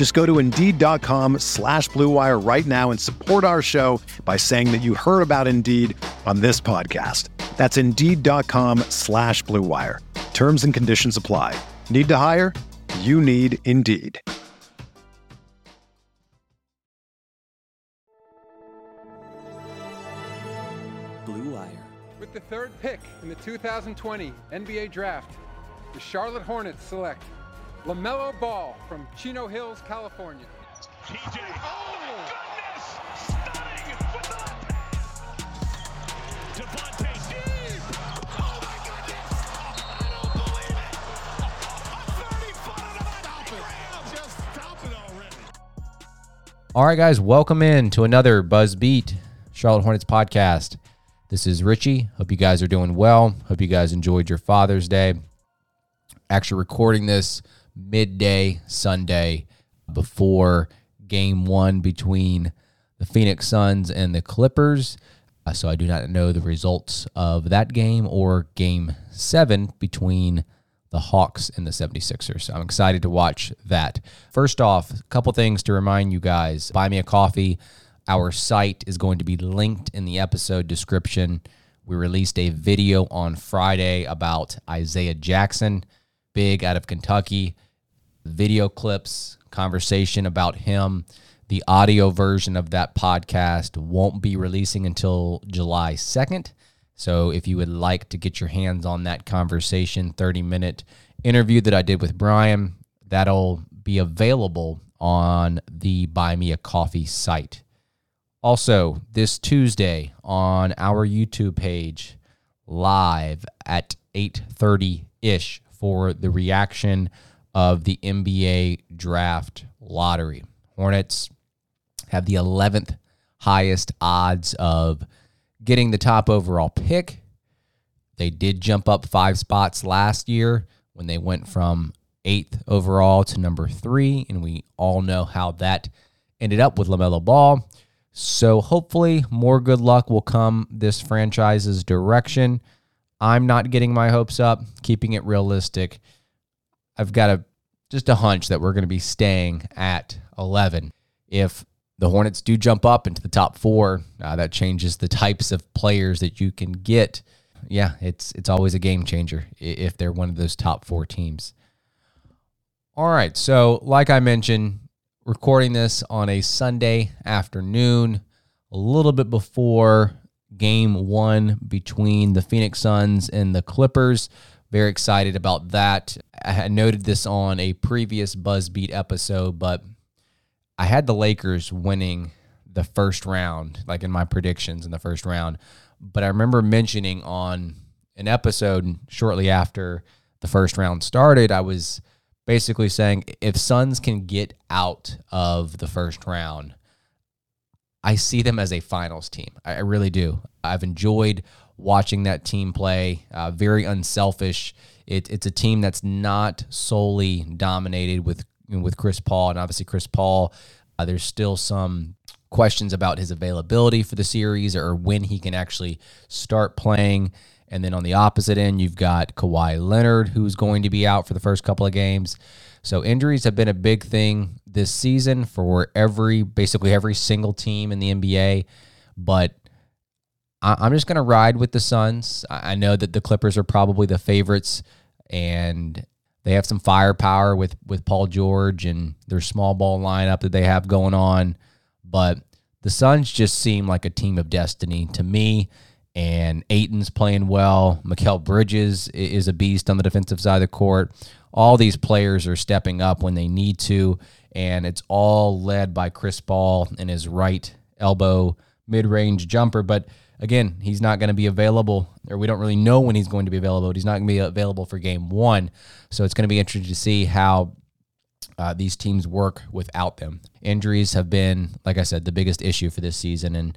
Just go to Indeed.com slash BlueWire right now and support our show by saying that you heard about Indeed on this podcast. That's Indeed.com slash BlueWire. Terms and conditions apply. Need to hire? You need Indeed. Blue Wire. With the third pick in the 2020 NBA Draft, the Charlotte Hornets select LaMelo Ball from Chino Hills, California. TJ. Oh, oh, my goodness! Stunning with the left hand. Devontae deep. Oh, my goodness! I don't believe it. A 30-footer to the Just stop it already. All right, guys, welcome in to another Buzz Beat Charlotte Hornets podcast. This is Richie. Hope you guys are doing well. Hope you guys enjoyed your Father's Day. Actually, recording this midday Sunday before game one between the Phoenix Suns and the Clippers. Uh, so I do not know the results of that game or game seven between the Hawks and the 76ers. So I'm excited to watch that. First off, a couple things to remind you guys buy me a coffee. Our site is going to be linked in the episode description. We released a video on Friday about Isaiah Jackson, big out of Kentucky. Video clips, conversation about him. The audio version of that podcast won't be releasing until July 2nd. So if you would like to get your hands on that conversation, 30 minute interview that I did with Brian, that'll be available on the Buy Me a Coffee site. Also, this Tuesday on our YouTube page, live at 8:30 ish for the reaction of the NBA draft lottery. Hornets have the 11th highest odds of getting the top overall pick. They did jump up five spots last year when they went from eighth overall to number three, and we all know how that ended up with LaMelo Ball. So hopefully, more good luck will come this franchise's direction. I'm not getting my hopes up, keeping it realistic. I've got a just a hunch that we're going to be staying at 11. If the Hornets do jump up into the top four, uh, that changes the types of players that you can get. Yeah, it's it's always a game changer if they're one of those top four teams. All right, so like I mentioned, recording this on a Sunday afternoon, a little bit before game one between the Phoenix Suns and the Clippers. Very excited about that. I had noted this on a previous Buzzbeat episode, but I had the Lakers winning the first round, like in my predictions in the first round. But I remember mentioning on an episode shortly after the first round started, I was basically saying if Suns can get out of the first round, I see them as a finals team. I I really do. I've enjoyed watching that team play. Uh, very unselfish. It, it's a team that's not solely dominated with with Chris Paul, and obviously Chris Paul. Uh, there's still some questions about his availability for the series or when he can actually start playing. And then on the opposite end, you've got Kawhi Leonard, who's going to be out for the first couple of games. So injuries have been a big thing this season for every basically every single team in the NBA. But I- I'm just going to ride with the Suns. I I know that the Clippers are probably the favorites, and they have some firepower with with Paul George and their small ball lineup that they have going on. But the Suns just seem like a team of destiny to me, and Ayton's playing well. Mikal Bridges is a beast on the defensive side of the court. All these players are stepping up when they need to, and it's all led by Chris Paul and his right elbow mid range jumper. But again, he's not going to be available, or we don't really know when he's going to be available. He's not going to be available for game one. So it's going to be interesting to see how uh, these teams work without them. Injuries have been, like I said, the biggest issue for this season, and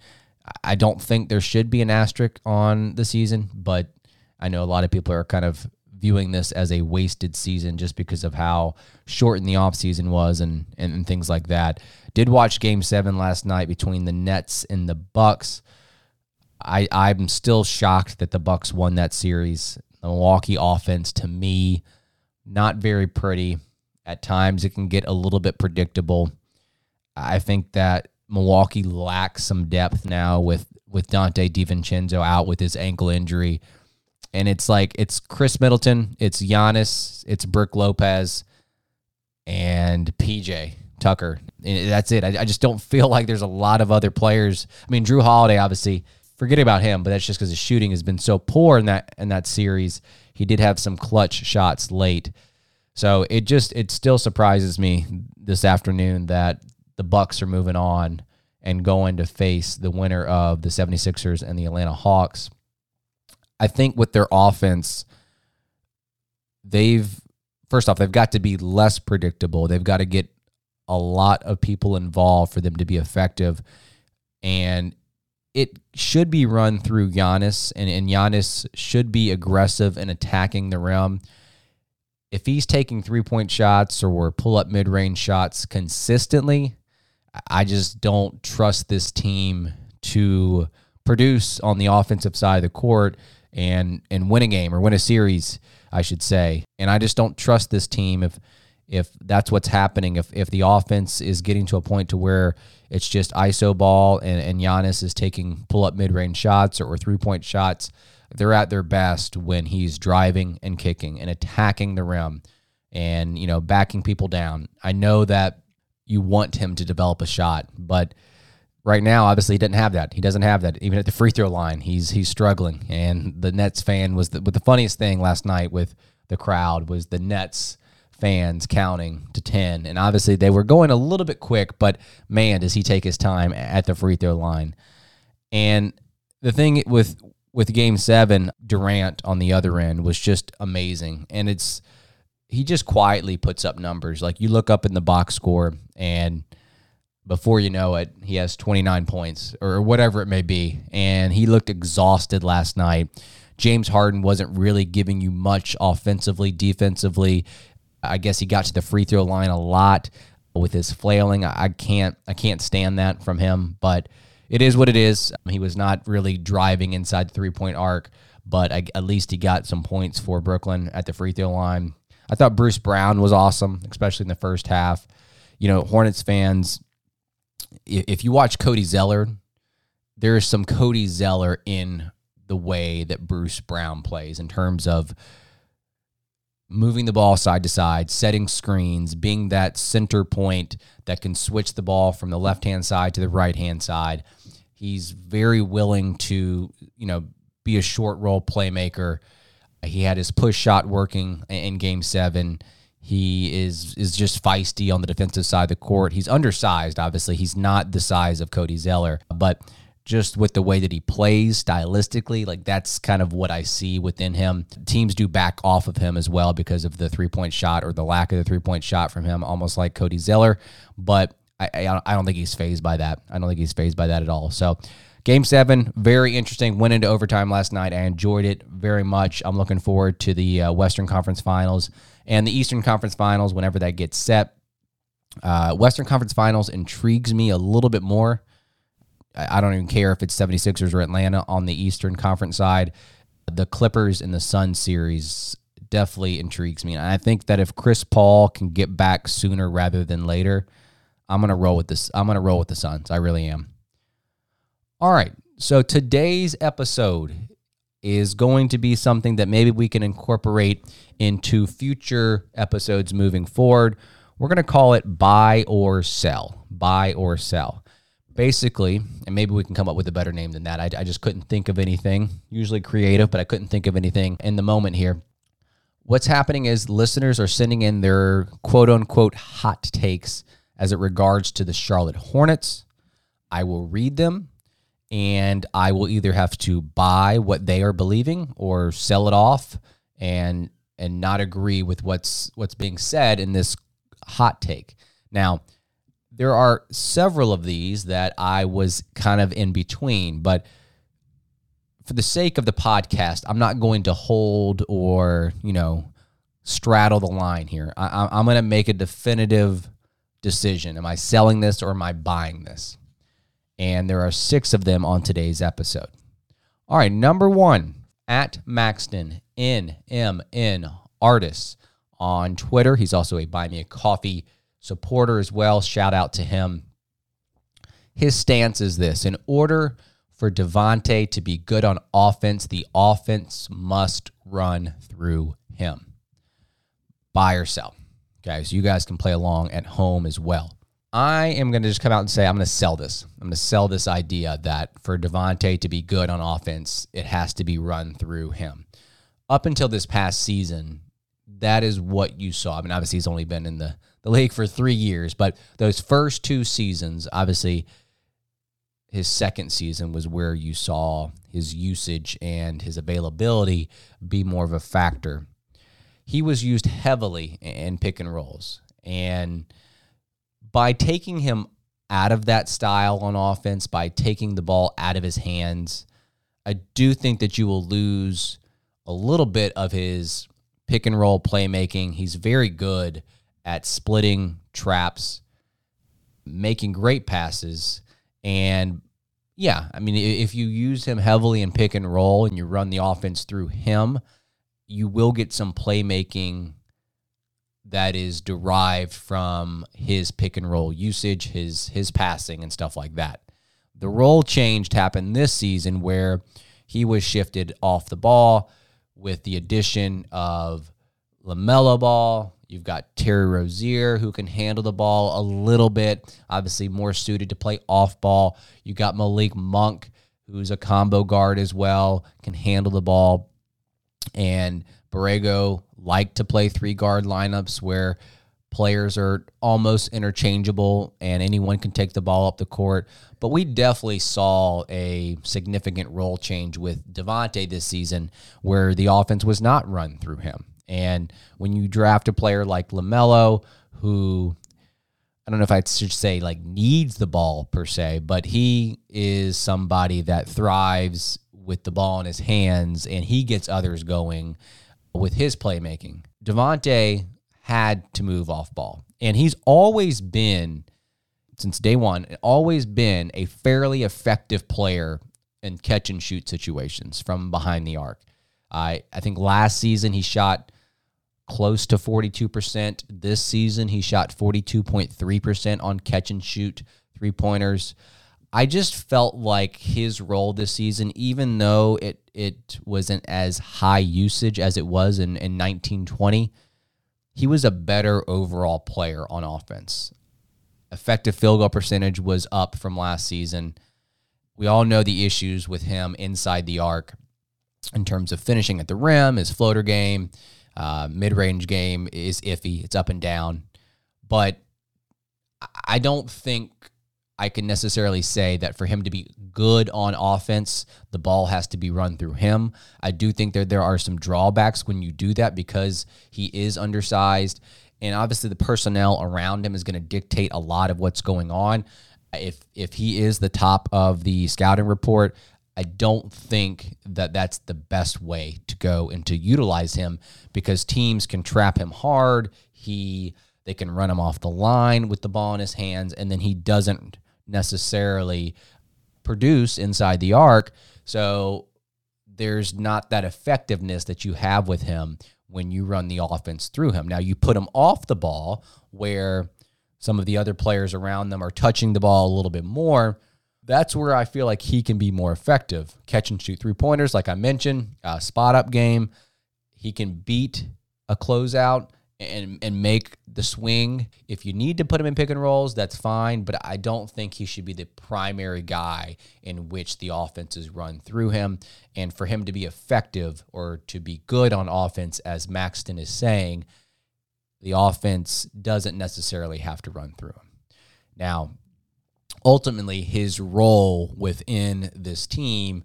I don't think there should be an asterisk on the season, but I know a lot of people are kind of viewing this as a wasted season just because of how short the offseason was and, and, and things like that. Did watch game seven last night between the Nets and the Bucks. I, I'm still shocked that the Bucks won that series. The Milwaukee offense, to me, not very pretty. At times, it can get a little bit predictable. I think that Milwaukee lacks some depth now with with Donte DiVincenzo out with his ankle injury, and it's like it's Khris Middleton, it's Giannis, it's Brook Lopez, and PJ Tucker. And that's it. I, I just don't feel like there's a lot of other players. I mean, Jrue Holiday, obviously, forget about him, but that's just because his shooting has been so poor in that in that series. He did have some clutch shots late. So it just it still surprises me this afternoon that the Bucks are moving on and going to face the winner of the 76ers and the Atlanta Hawks. I think with their offense, they've first off, they've got to be less predictable. They've got to get a lot of people involved for them to be effective. And it should be run through Giannis, and, and Giannis should be aggressive in attacking the rim if he's taking three point shots or pull up mid range shots consistently, I just don't trust this team to produce on the offensive side of the court and and win a game or win a series, I should say. And I just don't trust this team if if that's what's happening. If if the offense is getting to a point to where it's just ISO ball and, and Giannis is taking pull up mid range shots or, or three point shots they're at their best when he's driving and kicking and attacking the rim and you know backing people down. I know that you want him to develop a shot, but right now obviously he doesn't have that. He doesn't have that even at the free throw line. He's he's struggling. And the Nets fan was the, but the funniest thing last night with the crowd was the Nets fans counting to 10 and obviously they were going a little bit quick, but man does he take his time at the free throw line. And the thing with with game seven, Durant on the other end was just amazing. And it's, he just quietly puts up numbers. Like you look up in the box score, and before you know it, he has 29 points or whatever it may be. And he looked exhausted last night. James Harden wasn't really giving you much offensively, defensively. I guess he got to the free throw line a lot with his flailing. I can't, I can't stand that from him, but it is what it is. He was not really driving inside the three point arc, but I, at least he got some points for Brooklyn at the free throw line. I thought Bruce Brown was awesome, especially in the first half. You know, Hornets fans, if you watch Cody Zeller, there is some Cody Zeller in the way that Bruce Brown plays in terms of moving the ball side to side, setting screens, being that center point that can switch the ball from the left hand side to the right hand side. He's very willing to, you know, be a short role playmaker. He had his push shot working in game seven. He is is just feisty on the defensive side of the court. He's undersized, obviously. He's not the size of Cody Zeller, but just with the way that he plays stylistically, like that's kind of what I see within him. Teams do back off of him as well because of the three point shot or the lack of the three point shot from him, almost like Cody Zeller. But I, I, I don't think he's fazed by that. I don't think he's fazed by that at all. So, game seven, very interesting. Went into overtime last night. I enjoyed it very much. I'm looking forward to the uh, Western Conference Finals and the Eastern Conference Finals whenever that gets set. Uh, Western Conference Finals intrigues me a little bit more. I don't even care if it's 76ers or Atlanta on the Eastern Conference side. The Clippers and the Sun series definitely intrigues me. And I think that if Chris Paul can get back sooner rather than later, I'm gonna roll with this. I'm gonna roll with the Suns. I really am. All right. So today's episode is going to be something that maybe we can incorporate into future episodes moving forward. We're gonna call it buy or sell. Buy or sell basically, and maybe we can come up with a better name than that. I, I just couldn't think of anything. Usually creative, but I couldn't think of anything in the moment here. What's happening is listeners are sending in their quote unquote hot takes as it regards to the Charlotte Hornets. I will read them and I will either have to buy what they are believing or sell it off and and not agree with what's what's being said in this hot take. Now, there are several of these that I was kind of in between, but for the sake of the podcast, I'm not going to hold or, you know, straddle the line here. I, I'm going to make a definitive decision. Am I selling this or am I buying this? And there are six of them on today's episode. All right, number one, at Maxton, NMN Artists on Twitter. He's also a Buy Me a Coffee supporter as well. Shout out to him. His stance is this in order for Devonte to be good on offense, the offense must run through him. Buy or sell. Guys, you guys can play along at home as well. I am going to just come out and say I'm going to sell this. I'm going to sell this idea that for Devonte to be good on offense, it has to be run through him. Up until this past season, that is what you saw. I mean, obviously he's only been in the, the league for three years, but those first two seasons, obviously his second season was where you saw his usage and his availability be more of a factor. He was used heavily in pick and rolls. And by taking him out of that style on offense, by taking the ball out of his hands, I do think that you will lose a little bit of his pick and roll playmaking. He's very good at splitting traps, making great passes, and yeah, I mean, if you use him heavily in pick and roll and you run the offense through him, you will get some playmaking that is derived from his pick and roll usage, his his passing and stuff like that. The role change happened this season where he was shifted off the ball with the addition of LaMelo Ball. You've got Terry Rozier who can handle the ball a little bit, obviously more suited to play off ball. You got Malik Monk who's a combo guard as well, can handle the ball. And Borrego like to play three guard lineups where players are almost interchangeable and anyone can take the ball up the court. But we definitely saw a significant role change with Devonte this season where the offense was not run through him. And when you draft a player like LaMelo, who I don't know if I should say like needs the ball per se, but he is somebody that thrives with the ball in his hands and he gets others going with his playmaking. Devonte had to move off ball. And he's always been, since day one, always been a fairly effective player in catch and shoot situations from behind the arc. I, I think last season he shot close to 42%. This season he shot 42.3% on catch and shoot three pointers. I just felt like his role this season, even though it it wasn't as high usage as it was in, in 1920, he was a better overall player on offense. Effective field goal percentage was up from last season. We all know the issues with him inside the arc in terms of finishing at the rim, his floater game, uh, mid range game is iffy. It's up and down. But I don't think I can necessarily say that for him to be good on offense, the ball has to be run through him. I do think that there are some drawbacks when you do that because he is undersized. And obviously, the personnel around him is going to dictate a lot of what's going on. If if he is the top of the scouting report, I don't think that that's the best way to go and to utilize him because teams can trap him hard. He they can run him off the line with the ball in his hands, and then he doesn't necessarily produce inside the arc. So there's not that effectiveness that you have with him when you run the offense through him. Now you put him off the ball where some of the other players around them are touching the ball a little bit more. That's where I feel like he can be more effective. Catch and shoot three pointers, like I mentioned, spot up game. He can beat a closeout and and make the swing. If you need to put him in pick and rolls, that's fine, but I don't think he should be the primary guy in which the offense is run through him. And for him to be effective or to be good on offense, as Maxton is saying, the offense doesn't necessarily have to run through him. Now, ultimately, his role within this team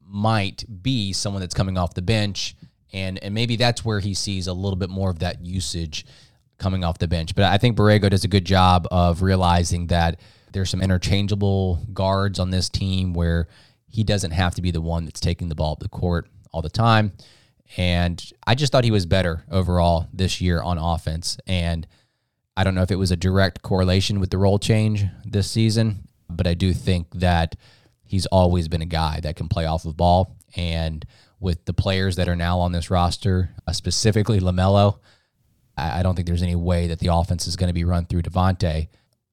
might be someone that's coming off the bench and and maybe that's where he sees a little bit more of that usage coming off the bench. But I think Borrego does a good job of realizing that there's some interchangeable guards on this team where he doesn't have to be the one that's taking the ball up the court all the time. And I just thought he was better overall this year on offense. And I don't know if it was a direct correlation with the role change this season, but I do think that he's always been a guy that can play off of ball. And with the players that are now on this roster, uh, specifically LaMelo, I, I, don't think there's any way that the offense is going to be run through Devonte.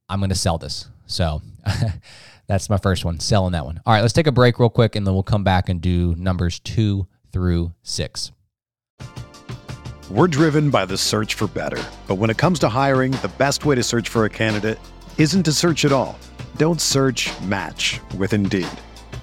I'm going to sell this. So that's my first one, selling that one. All right, let's take a break real quick, and then we'll come back and do numbers two through six. We're driven by the search for better. But when it comes to hiring, the best way to search for a candidate isn't to search at all. Don't search match with Indeed.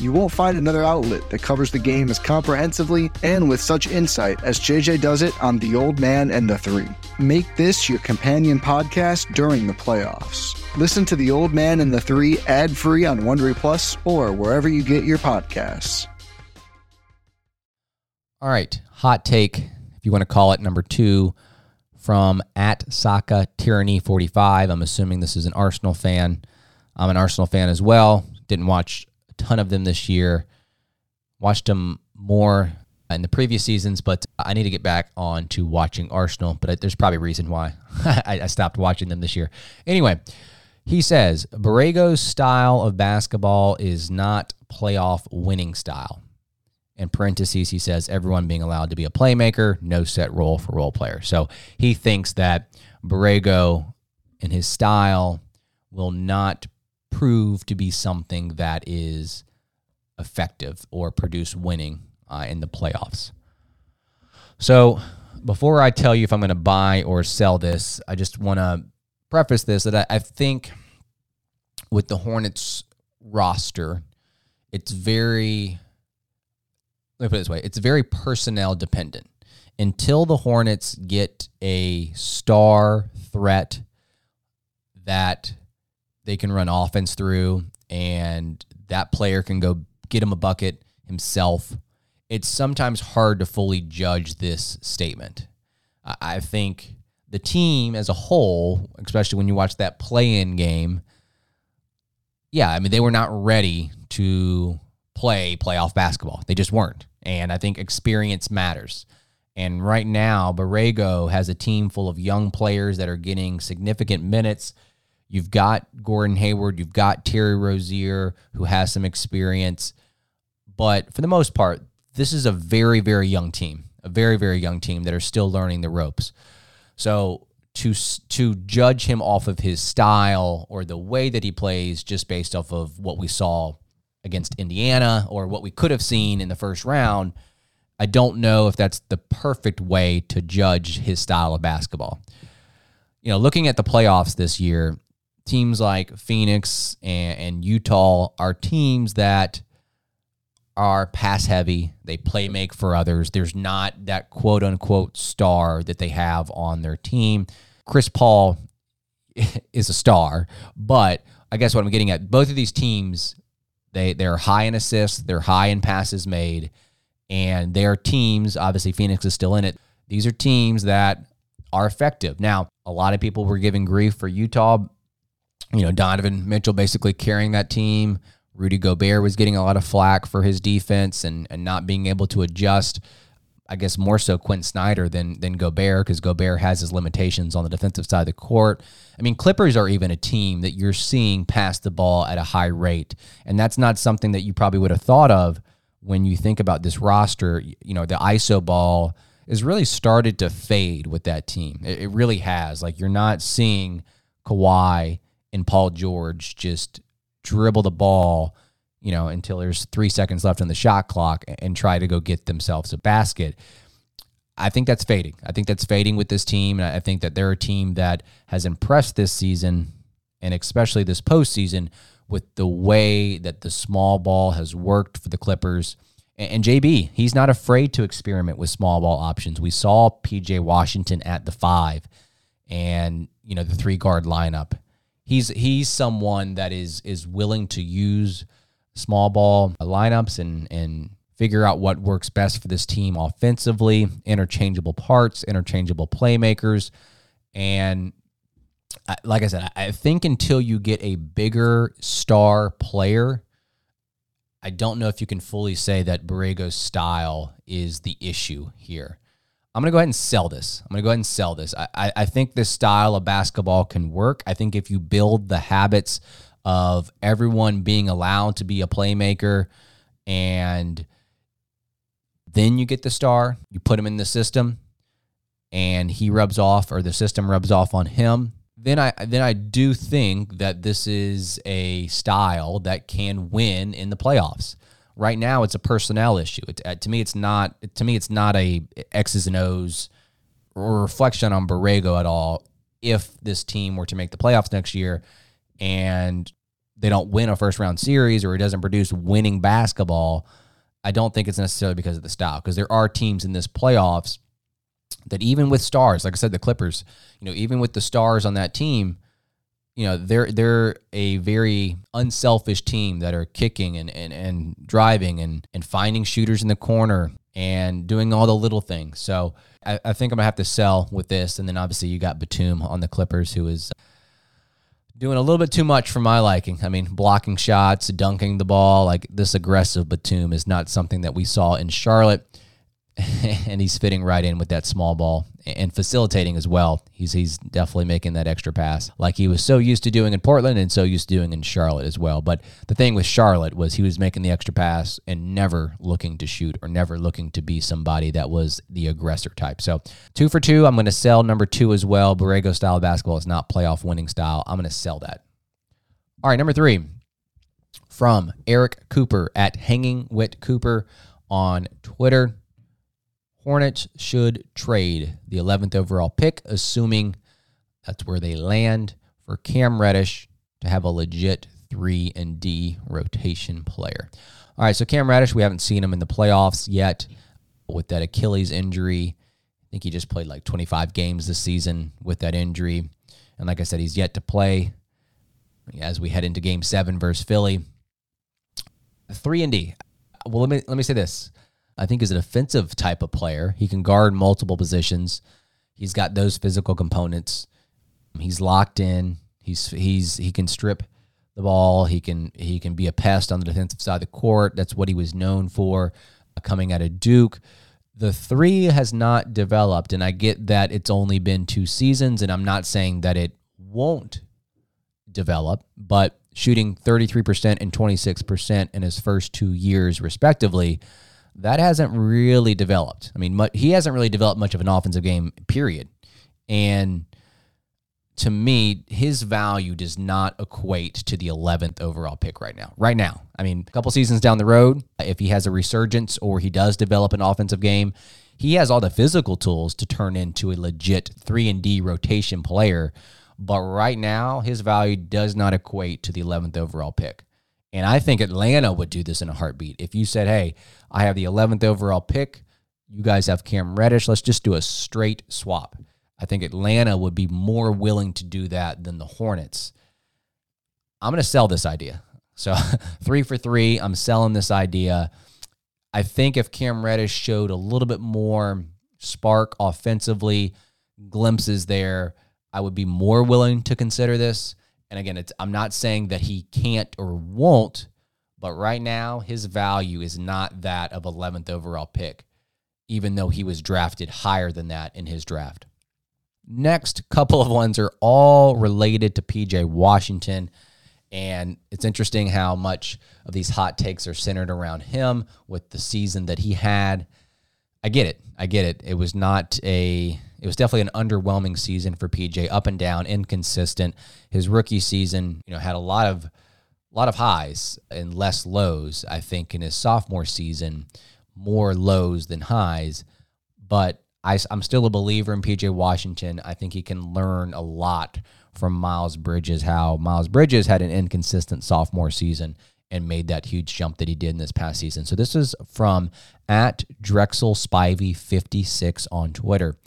You won't find another outlet that covers the game as comprehensively and with such insight as JJ does it on The Old Man and the Three. Make this your companion podcast during the playoffs. Listen to The Old Man and the Three ad free on Wondery Plus or wherever you get your podcasts. All right, hot take, if you want to call it, number two from at Saka Tyranny 45. I'm assuming this is an Arsenal fan. I'm an Arsenal fan as well. Didn't watch ton of them this year. Watched them more in the previous seasons, but I need to get back on to watching Arsenal. But there's probably a reason why I stopped watching them this year. Anyway, he says Borrego's style of basketball is not playoff winning style. In parentheses, he says everyone being allowed to be a playmaker, no set role for role players. So he thinks that Borrego and his style will not prove to be something that is effective or produce winning uh, in the playoffs. So, before I tell you if I'm going to buy or sell this, I just want to preface this that I, I think with the Hornets roster, it's very, let me put it this way, it's very personnel dependent. Until the Hornets get a star threat that they can run offense through, and that player can go get him a bucket himself. It's sometimes hard to fully judge this statement. I think the team as a whole, especially when you watch that play in game, yeah, I mean, they were not ready to play playoff basketball. They just weren't. And I think experience matters. And right now, Borrego has a team full of young players that are getting significant minutes. You've got Gordon Hayward, you've got Terry Rozier, who has some experience. But for the most part, this is a very, very young team, a very, very young team that are still learning the ropes. So to to judge him off of his style or the way that he plays, just based off of what we saw against Indiana or what we could have seen in the first round, I don't know if that's the perfect way to judge his style of basketball. You know, looking at the playoffs this year, teams like Phoenix and, and Utah are teams that are pass heavy. They play make for others. There's not that quote unquote star that they have on their team. Chris Paul is a star, but I guess what I'm getting at, both of these teams, they they're high in assists, they're high in passes made, and their teams, obviously Phoenix is still in it. These are teams that are effective. Now, a lot of people were giving grief for Utah. You know, Donovan Mitchell basically carrying that team. Rudy Gobert was getting a lot of flack for his defense and, and not being able to adjust. I guess more so Quin Snyder than than Gobert because Gobert has his limitations on the defensive side of the court. I mean, Clippers are even a team that you're seeing pass the ball at a high rate, and that's not something that you probably would have thought of when you think about this roster. You know, the ISO ball has really started to fade with that team. It, it really has. Like you're not seeing Kawhi and Paul George just dribble the ball, you know, until there's three seconds left on the shot clock and try to go get themselves a basket. I think that's fading. I think that's fading with this team. And I think that they're a team that has impressed this season and especially this postseason with the way that the small ball has worked for the Clippers. And JB, he's not afraid to experiment with small ball options. We saw PJ Washington at the five and, you know, the three guard lineup he's he's someone that is is willing to use small ball lineups and and figure out what works best for this team offensively, interchangeable parts, interchangeable playmakers, and uh, like I said, I think until you get a bigger star player, I don't know if you can fully say that Borrego's style is the issue here. I'm going to go ahead and sell this. I'm going to go ahead and sell this. I, I think this style of basketball can work. I think if you build the habits of everyone being allowed to be a playmaker and then you get the star, you put him in the system and he rubs off or the system rubs off on him, then I then I do think that this is a style that can win in the playoffs. Right now, it's a personnel issue. It, uh, to me, it's not. To me, it's not a X's and O's or reflection on Borrego at all. If this team were to make the playoffs next year and they don't win a first round series or it doesn't produce winning basketball, I don't think it's necessarily because of the style. Because there are teams in this playoffs that even with stars, like I said, the Clippers, you know, even with the stars on that team, you know they're they're a very unselfish team that are kicking and and, and driving and and finding shooters in the corner and doing all the little things. So I, I think I'm gonna have to sell with this. And then obviously you got Batum on the Clippers, who is doing a little bit too much for my liking. I mean, blocking shots, dunking the ball, like this aggressive Batum is not something that we saw in Charlotte. and he's fitting right in with that small ball and facilitating as well. He's he's definitely making that extra pass like he was so used to doing in Portland and so used to doing in Charlotte as well. But the thing with Charlotte was he was making the extra pass and never looking to shoot or never looking to be somebody that was the aggressor type. So two for two. I'm going to sell number two as well. Borrego style basketball is not playoff winning style. I'm going to sell that. All right, number three from Eric Cooper at Hanging Wit Cooper on Twitter. Hornets should trade the 11th overall pick, assuming that's where they land for Cam Reddish to have a legit 3 and D rotation player. All right, so Cam Reddish, we haven't seen him in the playoffs yet with that Achilles injury. I think he just played like 25 games this season with that injury. And like I said, he's yet to play as we head into game 7 versus Philly. 3 and D. Well, let me let me say this. I think is an offensive type of player. He can guard multiple positions. He's got those physical components. He's locked in. He's he's he can strip the ball. He can he can be a pest on the defensive side of the court. That's what he was known for uh, coming out of Duke. The three has not developed, and I get that it's only been two seasons, and I'm not saying that it won't develop, but shooting 33% and 26% in his first two years, respectively, that hasn't really developed. I mean, he hasn't really developed much of an offensive game, period. And to me, his value does not equate to the 11th overall pick right now. Right now, I mean, a couple seasons down the road, if he has a resurgence or he does develop an offensive game, he has all the physical tools to turn into a legit 3 and D rotation player. But right now, his value does not equate to the 11th overall pick. And I think Atlanta would do this in a heartbeat. If you said, "Hey, I have the 11th overall pick, you guys have Cam Reddish, let's just do a straight swap." I think Atlanta would be more willing to do that than the Hornets. I'm going to sell this idea. So, three for three, I'm selling this idea. I think if Cam Reddish showed a little bit more spark offensively, glimpses there, I would be more willing to consider this. And again, it's I'm not saying that he can't or won't, but right now his value is not that of 11th overall pick, even though he was drafted higher than that in his draft. Next couple of ones are all related to PJ Washington. And it's interesting how much of these hot takes are centered around him with the season that he had. I get it. I get it. It was not a it was definitely an underwhelming season for PJ, up and down, inconsistent. His rookie season, you know, had a lot of lot of highs and less lows. I think in his sophomore season, more lows than highs. But I, am still a believer in PJ Washington. I think he can learn a lot from Miles Bridges. How Miles Bridges had an inconsistent sophomore season and made that huge jump that he did in this past season. So this is from at Drexel Spivey 56 on Twitter.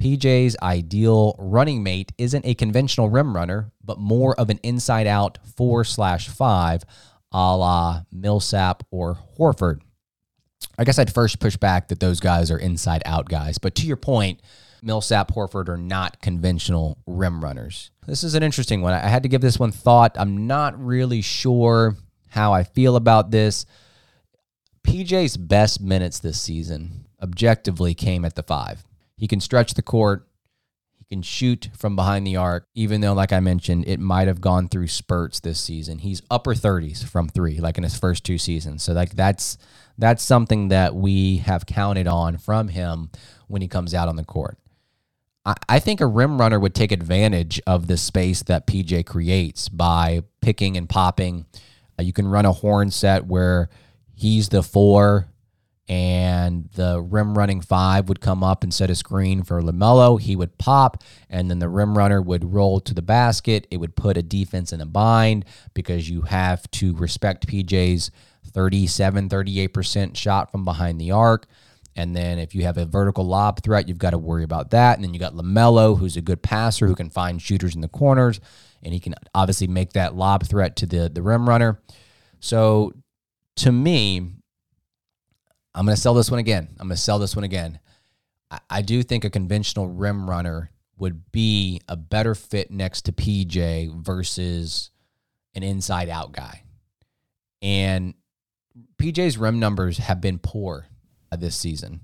PJ's ideal running mate isn't a conventional rim runner, but more of an inside out four slash five a la Millsap or Horford. I guess I'd first push back that those guys are inside out guys. But to your point, Millsap, Horford are not conventional rim runners. This is an interesting one. I had to give this one thought. I'm not really sure how I feel about this. PJ's best minutes this season objectively came at the five. He can stretch the court. He can shoot from behind the arc, even though, like I mentioned, it might have gone through spurts this season. He's upper 30s from three, like in his first two seasons. So, like, that's that's something that we have counted on from him when he comes out on the court. I, think a rim runner would take advantage of the space that PJ creates by picking and popping. Uh, you can run a horn set where he's the four and the rim running five would come up and set a screen for LaMelo. He would pop, and then the rim runner would roll to the basket. It would put a defense in a bind because you have to respect PJ's 37, 38% shot from behind the arc. And then if you have a vertical lob threat, you've got to worry about that. And then you got LaMelo, who's a good passer who can find shooters in the corners, and he can obviously make that lob threat to the, the rim runner. So to me, I'm going to sell this one again. I'm going to sell this one again. I, I do think a conventional rim runner would be a better fit next to PJ versus an inside out guy. And PJ's rim numbers have been poor this season.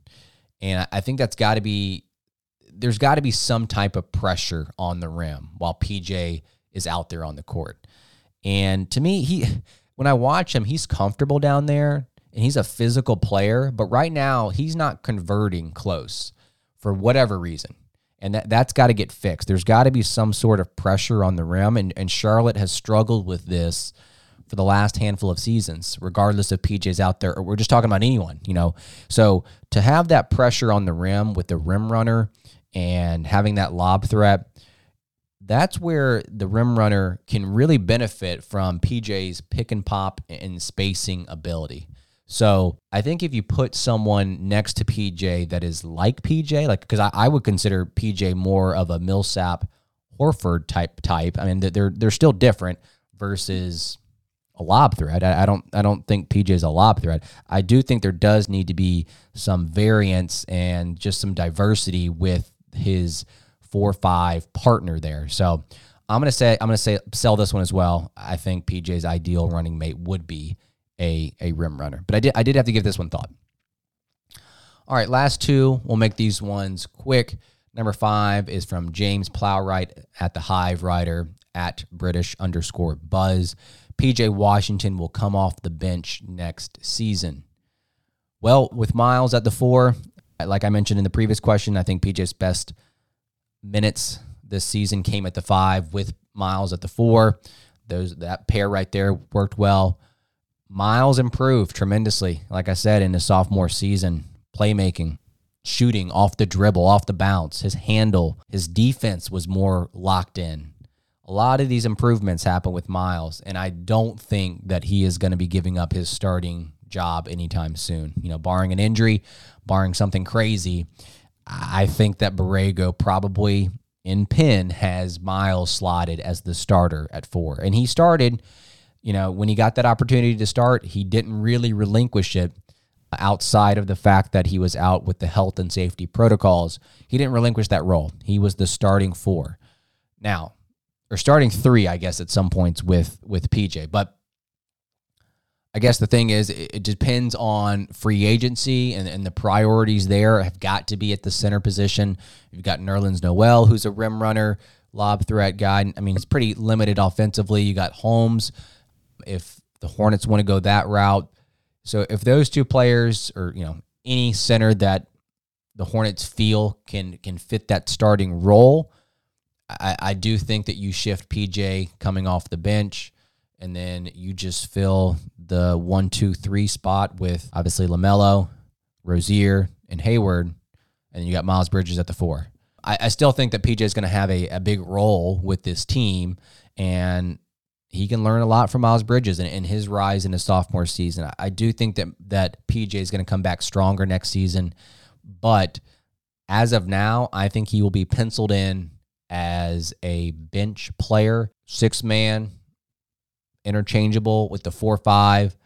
And I think that's got to be, there's got to be some type of pressure on the rim while PJ is out there on the court. And to me, he, when I watch him, he's comfortable down there and he's a physical player, but right now he's not converting close for whatever reason. And that, that's got to get fixed. There's got to be some sort of pressure on the rim. And, and Charlotte has struggled with this for the last handful of seasons, regardless of PJ's out there or we're just talking about anyone, you know. So to have that pressure on the rim with the rim runner and having that lob threat, that's where the rim runner can really benefit from PJ's pick and pop and spacing ability. So I think if you put someone next to PJ that is like PJ, like because I, I, would consider PJ more of a Millsap Horford type type. I mean they're they're still different versus a lob threat. I, I don't I don't think PJ is a lob threat. I do think there does need to be some variance and just some diversity with his four five partner there. So I'm gonna say I'm gonna say sell this one as well. I think PJ's ideal running mate would be a a rim runner. But I did I did have to give this one thought. All right, last two. We'll make these ones quick. Number five is from James Plowright at the Hive Writer at British underscore Buzz. PJ Washington will come off the bench next season. Well, with Miles at the four, like I mentioned in the previous question, I think PJ's best minutes this season came at the five with Miles at the four. Those that pair right there worked well. Miles improved tremendously, like I said, in his sophomore season. Playmaking, shooting off the dribble, off the bounce, his handle, his defense was more locked in. A lot of these improvements happen with Miles, and I don't think that he is going to be giving up his starting job anytime soon. You know, barring an injury, barring something crazy, I think that Borrego probably in Penn has Miles slotted as the starter at four. And he started, you know, when he got that opportunity to start, he didn't really relinquish it outside of the fact that he was out with the health and safety protocols. He didn't relinquish that role. He was the starting four. Now, or starting three, I guess, at some points with with PJ. But I guess the thing is, it, it depends on free agency and, and the priorities there have got to be at the center position. You've got Nerlens Noel, who's a rim runner, lob threat guy. I mean, it's pretty limited offensively. You got Holmes. If the Hornets want to go that route, so if those two players, or you know, any center that the Hornets feel can can fit that starting role, I, I do think that you shift PJ coming off the bench, and then you just fill the one, two, three spot with obviously LaMelo, Rozier, and Hayward, and you got Miles Bridges at the four. I, I still think that PJ is going to have a, a big role with this team, and he can learn a lot from Miles Bridges and, and his rise in his sophomore season. I, I do think that that PJ is going to come back stronger next season, but as of now, I think he will be penciled in as a bench player, six man, interchangeable with the four five,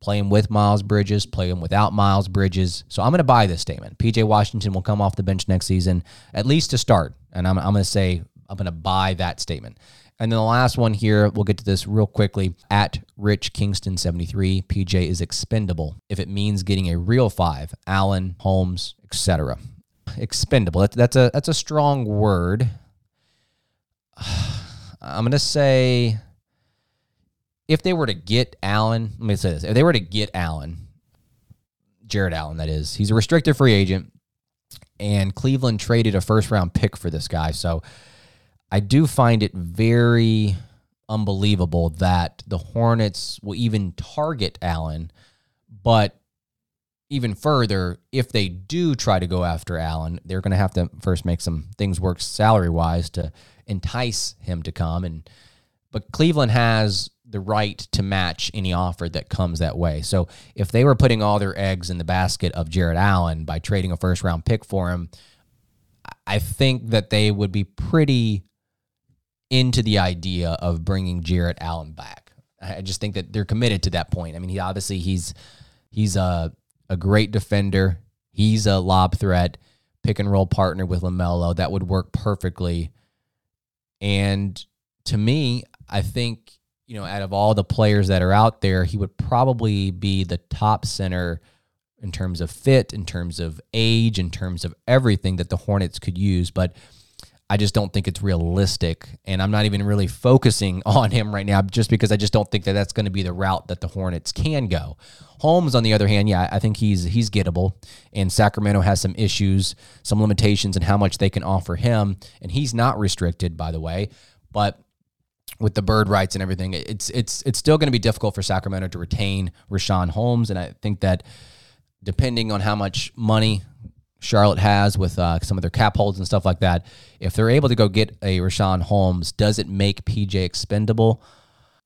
playing with Miles Bridges, playing without Miles Bridges. So I'm going to buy this statement. PJ Washington will come off the bench next season, at least to start. And I'm, I'm going to say, I'm going to buy that statement. And then the last one here, we'll get to this real quickly. At Rich Kingston 73, PJ is expendable if it means getting a real five, Allen, Holmes, etc. Expendable. That's, that's a that's a strong word. I'm gonna say if they were to get Allen, let me say this: if they were to get Allen, Jarrett Allen, that is, he's a restricted free agent, and Cleveland traded a first round pick for this guy. So I do find it very unbelievable that the Hornets will even target Allen, but even further, if they do try to go after Allen, they're going to have to first make some things work salary wise to entice him to come. And but Cleveland has the right to match any offer that comes that way. So if they were putting all their eggs in the basket of Jarrett Allen by trading a first round pick for him, I think that they would be pretty into the idea of bringing Jarrett Allen back. I just think that they're committed to that point. I mean, he obviously he's he's a a great defender. He's a lob threat, pick and roll partner with LaMelo. That would work perfectly. And to me, I think, you know, out of all the players that are out there, he would probably be the top center in terms of fit, in terms of age, in terms of everything that the Hornets could use. But I just don't think it's realistic. And I'm not even really focusing on him right now just because I just don't think that that's going to be the route that the Hornets can go. Holmes, on the other hand, yeah, I think he's he's gettable. And Sacramento has some issues, some limitations in how much they can offer him. And he's not restricted, by the way. But with the bird rights and everything, it's it's it's still going to be difficult for Sacramento to retain Richaun Holmes. And I think that depending on how much money Charlotte has with uh, some of their cap holds and stuff like that, if they're able to go get a Richaun Holmes, does it make PJ expendable?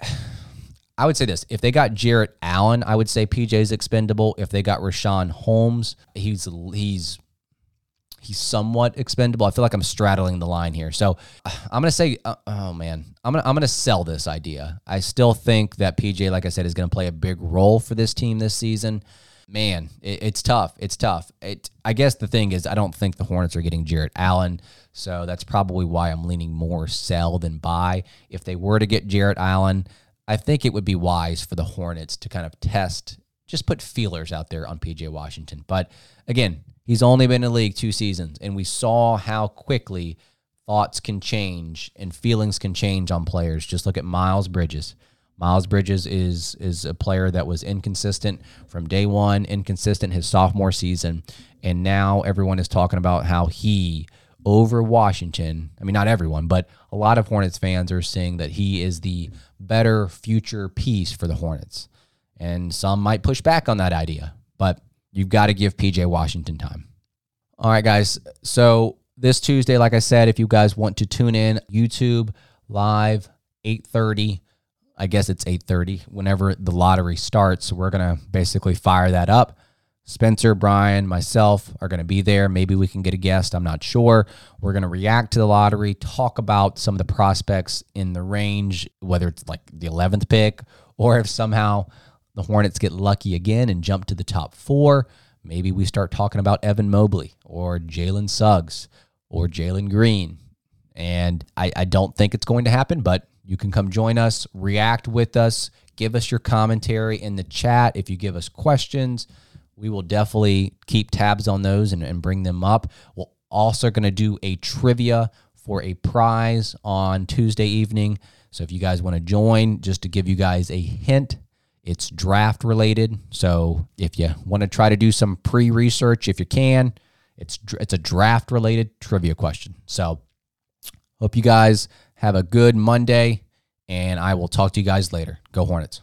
I would say this: if they got Jarrett Allen, I would say PJ is expendable. If they got Richaun Holmes, he's he's he's somewhat expendable. I feel like I'm straddling the line here. So I'm gonna say, uh, oh man, I'm gonna I'm gonna sell this idea. I still think that PJ, like I said, is gonna play a big role for this team this season. Man, it, it's tough. It's tough. It. I guess the thing is, I don't think the Hornets are getting Jarrett Allen, so that's probably why I'm leaning more sell than buy. If they were to get Jarrett Allen, I think it would be wise for the Hornets to kind of test just put feelers out there on PJ Washington. But again, he's only been in the league two seasons, and we saw how quickly thoughts can change and feelings can change on players. Just look at Miles Bridges. Miles Bridges is is a player that was inconsistent from day one, inconsistent his sophomore season, and now everyone is talking about how he over Washington. I mean, not everyone, but a lot of Hornets fans are saying that he is the better future piece for the Hornets. And some might push back on that idea, but you've got to give PJ Washington time. All right, guys. So this Tuesday, like I said, if you guys want to tune in, YouTube live, 8:30. I guess it's 8:30. Whenever the lottery starts, we're gonna basically fire that up. Spencer, Brian, myself are going to be there. Maybe we can get a guest. I'm not sure. We're going to react to the lottery, talk about some of the prospects in the range, whether it's like the 11th pick or if somehow the Hornets get lucky again and jump to the top four. Maybe we start talking about Evan Mobley or Jalen Suggs or Jalen Green. And I, I don't think it's going to happen, but you can come join us, react with us, give us your commentary in the chat. If you give us questions, we will definitely keep tabs on those and, and bring them up. We're also going to do a trivia for a prize on Tuesday evening. So if you guys want to join, just to give you guys a hint, it's draft related. So if you want to try to do some pre research, if you can, it's it's a draft related trivia question. So hope you guys have a good Monday, and I will talk to you guys later. Go Hornets.